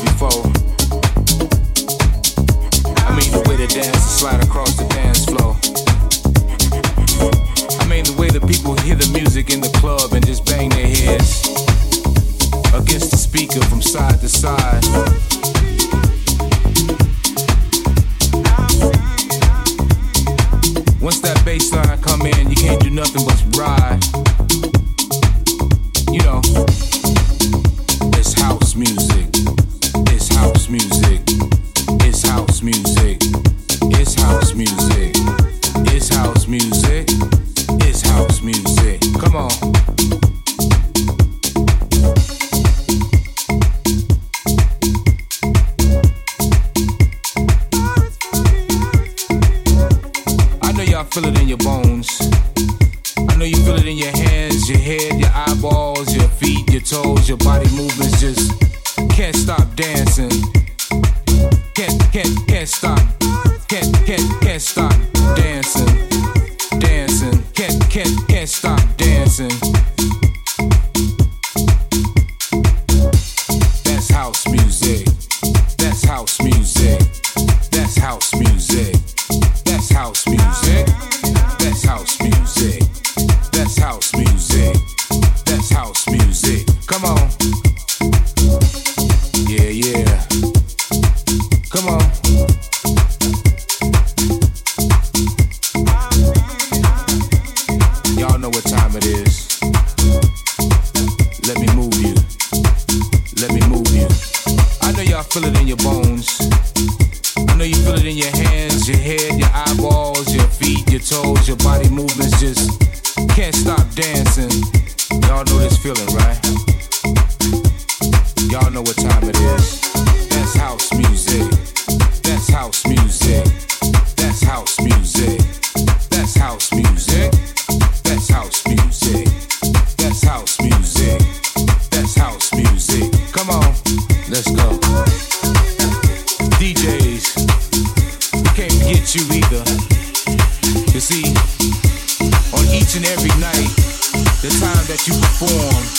before. I mean the way the dance slide across the dance floor. I mean the way the people hear the music in the club and just bang their heads against the speaker from side to side. can't stop dancing. Y'all know this feeling, right? Y'all know what time it is. you perform.